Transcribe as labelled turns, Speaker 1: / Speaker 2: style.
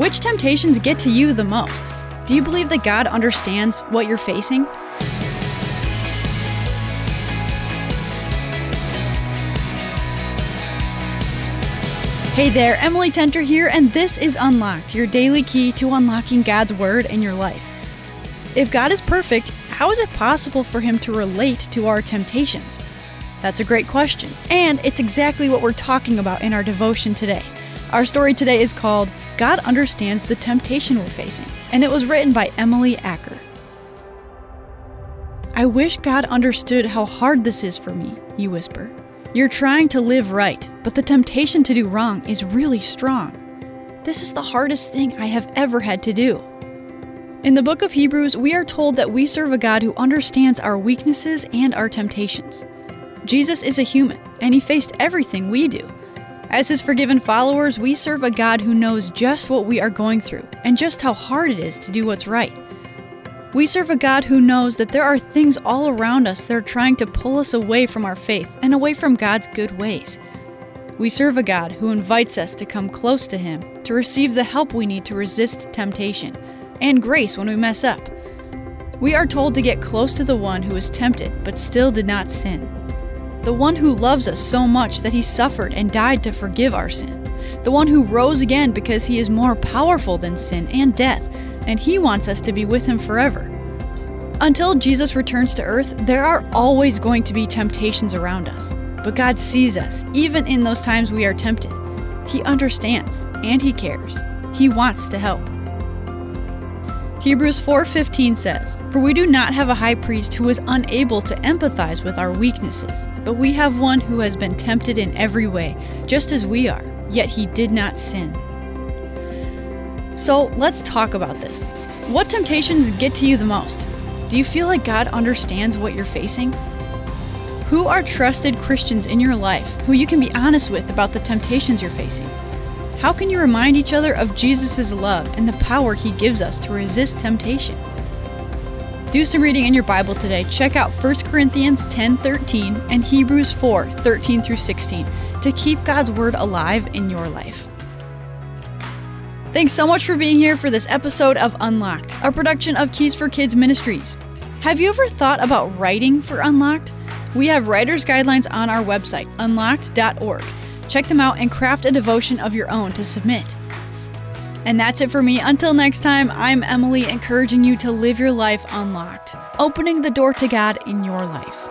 Speaker 1: Which temptations get to you the most? Do you believe that God understands what you're facing? Hey there, Emily Tenter here, and this is Unlocked, your daily key to unlocking God's Word in your life. If God is perfect, how is it possible for Him to relate to our temptations? That's a great question, and it's exactly what we're talking about in our devotion today. Our story today is called God Understands the Temptation We're Facing, and it was written by Emily Acker. I wish God understood how hard this is for me, you whisper. You're trying to live right, but the temptation to do wrong is really strong. This is the hardest thing I have ever had to do. In the book of Hebrews, we are told that we serve a God who understands our weaknesses and our temptations. Jesus is a human, and he faced everything we do. As his forgiven followers, we serve a God who knows just what we are going through and just how hard it is to do what's right. We serve a God who knows that there are things all around us that are trying to pull us away from our faith and away from God's good ways. We serve a God who invites us to come close to Him to receive the help we need to resist temptation and grace when we mess up. We are told to get close to the one who was tempted but still did not sin. The one who loves us so much that he suffered and died to forgive our sin. The one who rose again because he is more powerful than sin and death and He wants us to be with Him forever. Until Jesus returns to earth, there are always going to be temptations around us. But God sees us, even in those times we are tempted. He understands and He cares. He wants to help. Hebrews 4:15 says, "For we do not have a high priest who is unable to empathize with our weaknesses, but we have one who has been tempted in every way, just as we are, yet he did not sin." So let's talk about this. What temptations get to you the most? Do you feel like God understands what you're facing? Who are trusted Christians in your life who you can be honest with about the temptations you're facing? How can you remind each other of Jesus' love and the power he gives us to resist temptation? Do some reading in your Bible today. Check out 1 Corinthians 10:13 and Hebrews 4:13 through 16 to keep God's word alive in your life. Thanks so much for being here for this episode of Unlocked, a production of Keys for Kids Ministries. Have you ever thought about writing for Unlocked? We have writer's guidelines on our website, unlocked.org. Check them out and craft a devotion of your own to submit. And that's it for me. Until next time, I'm Emily, encouraging you to live your life unlocked, opening the door to God in your life.